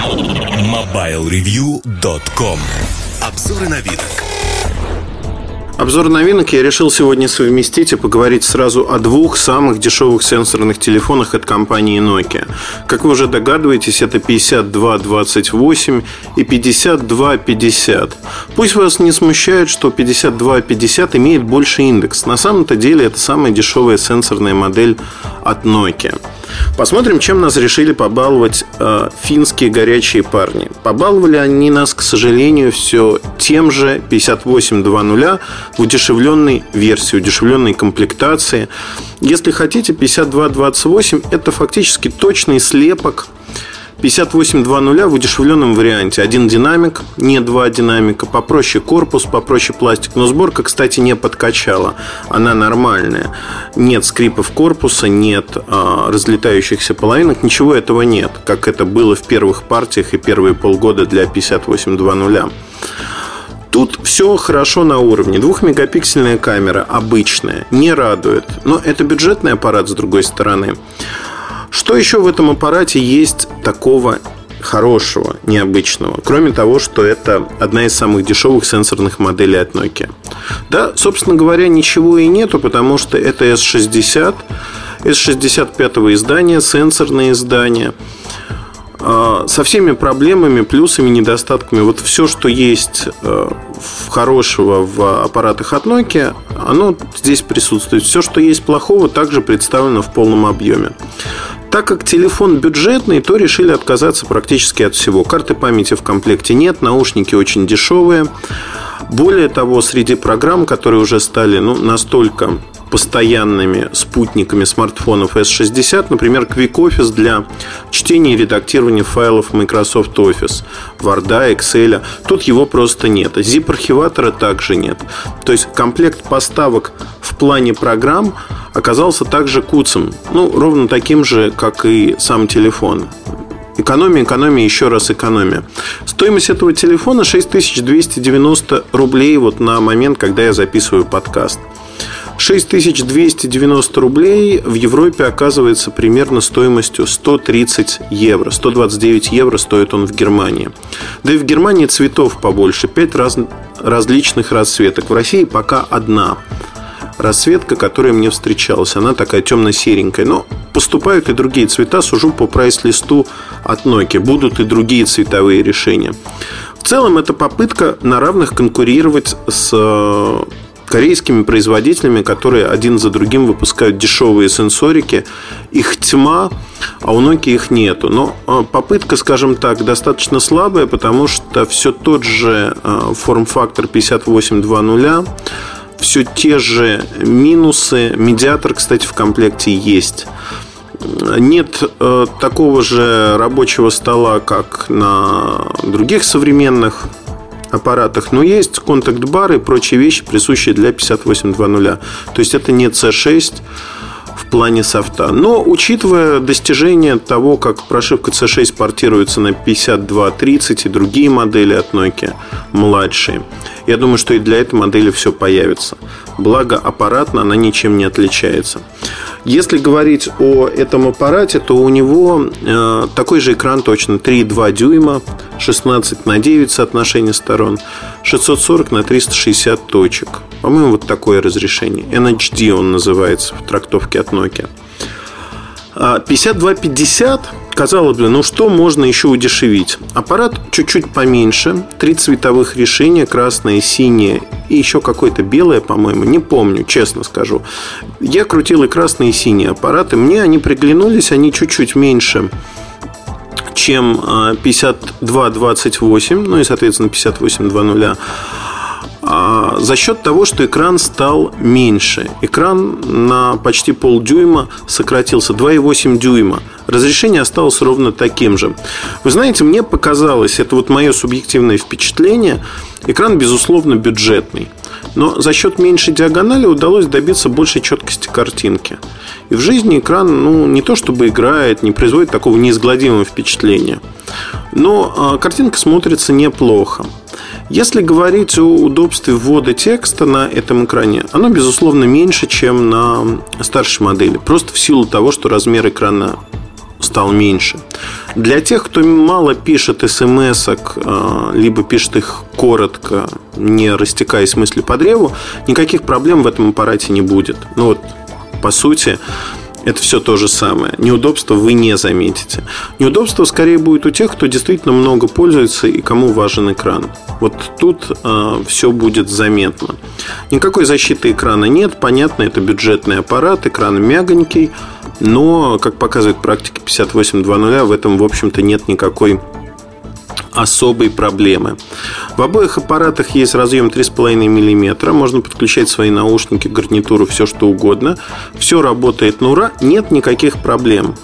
MobileReview.com Обзоры новинок Обзор новинок я решил сегодня совместить и поговорить сразу о двух самых дешевых сенсорных телефонах от компании Nokia. Как вы уже догадываетесь, это 5228 и 5250. Пусть вас не смущает, что 5250 имеет больше индекс. На самом-то деле это самая дешевая сенсорная модель от Nokia. Посмотрим, чем нас решили побаловать э, финские горячие парни. Побаловали они нас, к сожалению, все тем же 58.2.0 в удешевленной версии, удешевленной комплектации. Если хотите, 52.28 это фактически точный слепок 58.2.0 в удешевленном варианте. Один динамик, не два динамика, попроще корпус, попроще пластик. Но сборка, кстати, не подкачала. Она нормальная. Нет скрипов корпуса, нет а, разлетающихся половинок. Ничего этого нет, как это было в первых партиях и первые полгода для 58.2.0. Тут все хорошо на уровне. Двухмегапиксельная камера обычная, не радует. Но это бюджетный аппарат с другой стороны. Что еще в этом аппарате есть такого хорошего, необычного, кроме того, что это одна из самых дешевых сенсорных моделей от Nokia. Да, собственно говоря, ничего и нету, потому что это S60, S65 издания, сенсорное издание – а, со всеми проблемами, плюсами, недостатками. Вот все, что есть э, хорошего в аппаратах от Nokia, оно здесь присутствует. Все, что есть плохого, также представлено в полном объеме. Так как телефон бюджетный, то решили отказаться практически от всего. Карты памяти в комплекте нет, наушники очень дешевые. Более того, среди программ, которые уже стали ну, настолько постоянными спутниками смартфонов S60, например, Quick Office для чтения и редактирования файлов Microsoft Office, Word, Excel. Тут его просто нет. Zip-архиватора также нет. То есть комплект поставок в плане программ оказался также куцем. Ну, ровно таким же, как и сам телефон. Экономия, экономия, еще раз экономия. Стоимость этого телефона 6290 рублей вот на момент, когда я записываю подкаст. 6290 рублей в Европе оказывается примерно стоимостью 130 евро. 129 евро стоит он в Германии. Да и в Германии цветов побольше. 5 раз, различных расцветок. В России пока одна расцветка, которая мне встречалась. Она такая темно-серенькая. Но поступают и другие цвета. Сужу по прайс-листу от Nokia. Будут и другие цветовые решения. В целом, это попытка на равных конкурировать с корейскими производителями, которые один за другим выпускают дешевые сенсорики. Их тьма, а у Nokia их нету. Но а, попытка, скажем так, достаточно слабая, потому что все тот же а, форм-фактор 5820 все те же минусы. Медиатор, кстати, в комплекте есть. Нет э, такого же рабочего стола, как на других современных аппаратах, но есть контакт-бары и прочие вещи, присущие для 58.2.0. То есть это не C6 в плане софта. Но учитывая достижение того, как прошивка C6 портируется на 52.30 и другие модели от Nokia, младшие, я думаю, что и для этой модели все появится. Благо аппаратно она ничем не отличается. Если говорить о этом аппарате, то у него э, такой же экран точно 3,2 дюйма, 16 на 9 соотношение сторон, 640 на 360 точек. По-моему, вот такое разрешение. NHD он называется в трактовке от Nokia. 5250, а казалось бы, ну что можно еще удешевить? Аппарат чуть-чуть поменьше, три цветовых решения, красное, синее и еще какое-то белое, по-моему, не помню, честно скажу. Я крутил и красные, и синие аппараты, мне они приглянулись, они чуть-чуть меньше чем 5228, а, ну и, соответственно, 5820 а, за счет того, что экран стал меньше. Экран на почти полдюйма сократился, 2,8 дюйма. Разрешение осталось ровно таким же. Вы знаете, мне показалось, это вот мое субъективное впечатление, экран, безусловно, бюджетный. Но за счет меньшей диагонали удалось добиться большей четкости картинки. И в жизни экран, ну, не то чтобы играет, не производит такого неизгладимого впечатления. Но э, картинка смотрится неплохо. Если говорить о удобстве ввода текста на этом экране, оно, безусловно, меньше, чем на старшей модели. Просто в силу того, что размер экрана стал меньше. Для тех, кто мало пишет смс э, либо пишет их коротко, не растекаясь мысли по древу, никаких проблем в этом аппарате не будет. Ну вот, по сути, это все то же самое. Неудобства вы не заметите. Неудобство скорее будет у тех, кто действительно много пользуется и кому важен экран. Вот тут э, все будет заметно. Никакой защиты экрана нет. Понятно, это бюджетный аппарат, экран мягонький. Но, как показывает практика 58.2.0, в этом, в общем-то, нет никакой особой проблемы. В обоих аппаратах есть разъем 3,5 мм. Можно подключать свои наушники, гарнитуру, все что угодно. Все работает на ура, нет никаких проблем.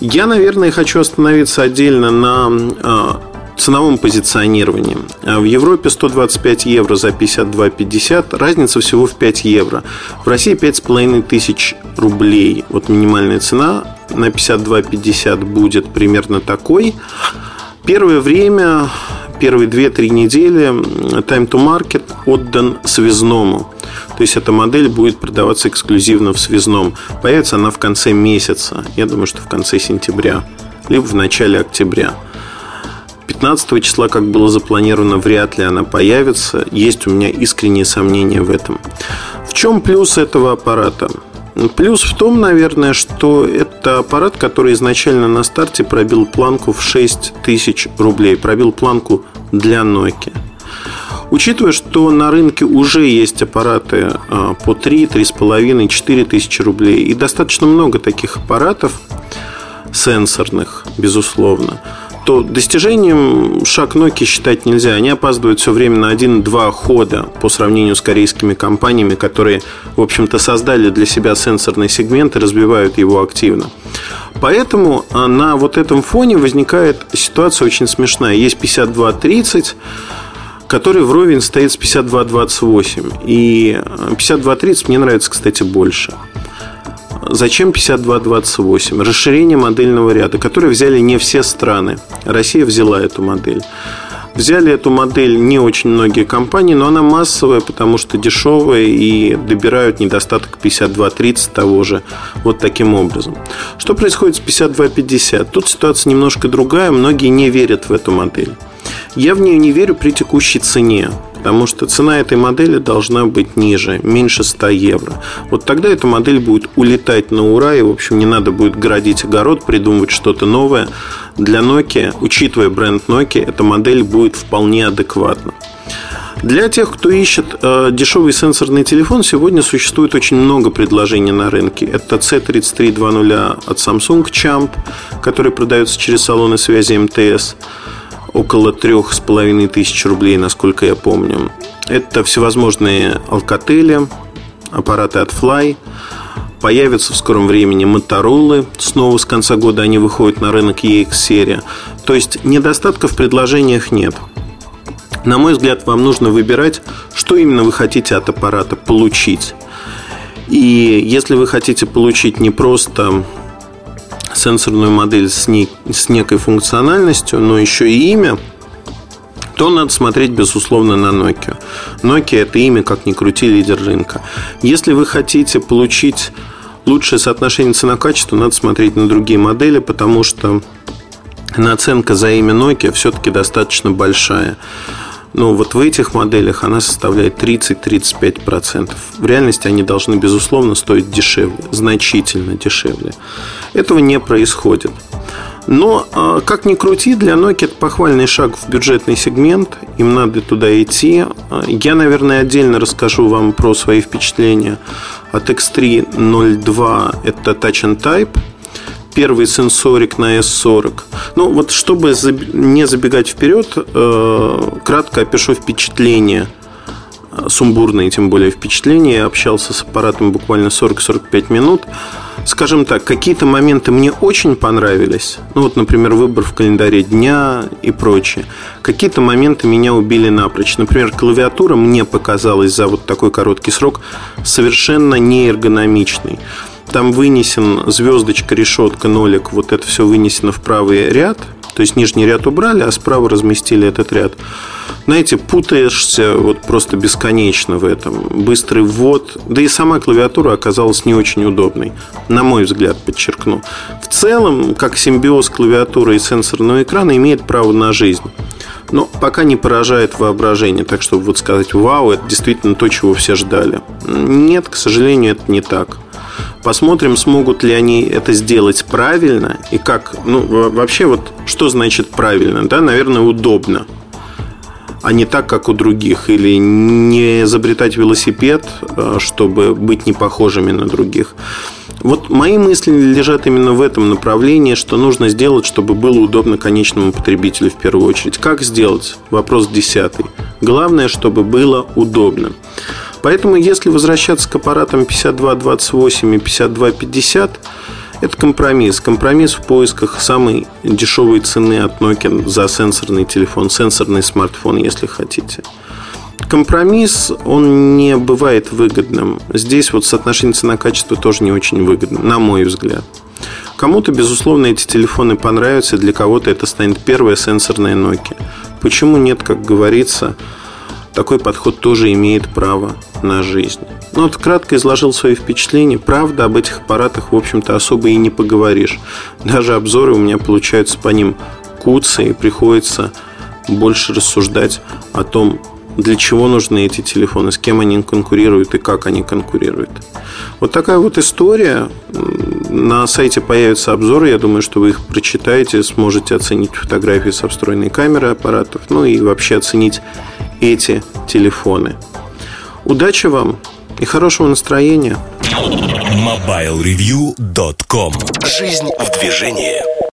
Я, наверное, хочу остановиться отдельно на а, ценовом позиционировании. В Европе 125 евро за 52,50, разница всего в 5 евро. В России 5,5 тысяч рублей. Вот минимальная цена на 52,50 будет примерно такой. Первое время, первые 2-3 недели Time to Market отдан связному. То есть эта модель будет продаваться эксклюзивно в связном. Появится она в конце месяца. Я думаю, что в конце сентября. Либо в начале октября. 15 числа, как было запланировано, вряд ли она появится. Есть у меня искренние сомнения в этом. В чем плюс этого аппарата? Плюс в том, наверное, что это аппарат, который изначально на старте пробил планку в 6 тысяч рублей. Пробил планку для Nokia. Учитывая, что на рынке уже есть аппараты а, по 3, 3,5, 4 тысячи рублей и достаточно много таких аппаратов сенсорных, безусловно, то достижением шаг Nokia считать нельзя. Они опаздывают все время на один-два хода по сравнению с корейскими компаниями, которые, в общем-то, создали для себя сенсорный сегмент и разбивают его активно. Поэтому а, на вот этом фоне возникает ситуация очень смешная. Есть 5230, который вровень стоит с 5228. И 5230 мне нравится, кстати, больше. Зачем 5228? Расширение модельного ряда, который взяли не все страны. Россия взяла эту модель. Взяли эту модель не очень многие компании, но она массовая, потому что дешевая и добирают недостаток 52-30 того же вот таким образом. Что происходит с 52-50? Тут ситуация немножко другая, многие не верят в эту модель. Я в нее не верю при текущей цене. Потому что цена этой модели должна быть ниже, меньше 100 евро. Вот тогда эта модель будет улетать на ура, и, в общем, не надо будет градить огород, придумывать что-то новое. Для Nokia, учитывая бренд Nokia, эта модель будет вполне адекватна. Для тех, кто ищет э, дешевый сенсорный телефон, сегодня существует очень много предложений на рынке. Это C3320 от Samsung Champ, который продается через салоны связи МТС около трех с половиной тысяч рублей, насколько я помню. Это всевозможные алкотели, аппараты от Fly. Появятся в скором времени Моторолы. Снова с конца года они выходят на рынок EX-серия. То есть недостатков в предложениях нет. На мой взгляд, вам нужно выбирать, что именно вы хотите от аппарата получить. И если вы хотите получить не просто сенсорную модель с, не, с некой функциональностью, но еще и имя, то надо смотреть, безусловно, на Nokia. Nokia – это имя, как ни крути, лидер рынка. Если вы хотите получить лучшее соотношение цена-качество, надо смотреть на другие модели, потому что наценка за имя Nokia все-таки достаточно большая. Но вот в этих моделях она составляет 30-35%. В реальности они должны, безусловно, стоить дешевле, значительно дешевле. Этого не происходит. Но, а, как ни крути, для Nokia это похвальный шаг в бюджетный сегмент. Им надо туда идти. А, я, наверное, отдельно расскажу вам про свои впечатления от X3 02. Это Touch and Type первый сенсорик на S40. Ну, вот чтобы не забегать вперед, э, кратко опишу впечатление сумбурные, тем более впечатления. Я общался с аппаратом буквально 40-45 минут. Скажем так, какие-то моменты мне очень понравились. Ну вот, например, выбор в календаре дня и прочее. Какие-то моменты меня убили напрочь. Например, клавиатура мне показалась за вот такой короткий срок совершенно неэргономичной. Там вынесен звездочка, решетка, нолик, вот это все вынесено в правый ряд. То есть нижний ряд убрали, а справа разместили этот ряд. Знаете, путаешься вот просто бесконечно в этом. Быстрый ввод. Да и сама клавиатура оказалась не очень удобной. На мой взгляд, подчеркну. В целом, как симбиоз клавиатуры и сенсорного экрана имеет право на жизнь. Но пока не поражает воображение, так чтобы вот сказать, вау, это действительно то, чего все ждали. Нет, к сожалению, это не так. Посмотрим, смогут ли они это сделать правильно и как. Ну, вообще, вот что значит правильно? Да, наверное, удобно а не так, как у других. Или не изобретать велосипед, э, чтобы быть не похожими на других. Вот мои мысли лежат именно в этом направлении, что нужно сделать, чтобы было удобно конечному потребителю в первую очередь. Как сделать? Вопрос десятый. Главное, чтобы было удобно. Поэтому, если возвращаться к аппаратам 5228 и 5250, это компромисс. Компромисс в поисках самой дешевой цены от Nokia за сенсорный телефон, сенсорный смартфон, если хотите. Компромисс, он не бывает выгодным. Здесь вот соотношение цена-качество тоже не очень выгодно, на мой взгляд. Кому-то, безусловно, эти телефоны понравятся, для кого-то это станет первая сенсорная Nokia. Почему нет, как говорится, такой подход тоже имеет право на жизнь. Ну, вот кратко изложил свои впечатления. Правда, об этих аппаратах, в общем-то, особо и не поговоришь. Даже обзоры у меня получаются по ним куцы, и приходится больше рассуждать о том, для чего нужны эти телефоны, с кем они конкурируют и как они конкурируют. Вот такая вот история. На сайте появятся обзоры. Я думаю, что вы их прочитаете, сможете оценить фотографии со встроенной камерой аппаратов, ну и вообще оценить эти телефоны. Удачи вам и хорошего настроения. MobileReview.com Жизнь в движении.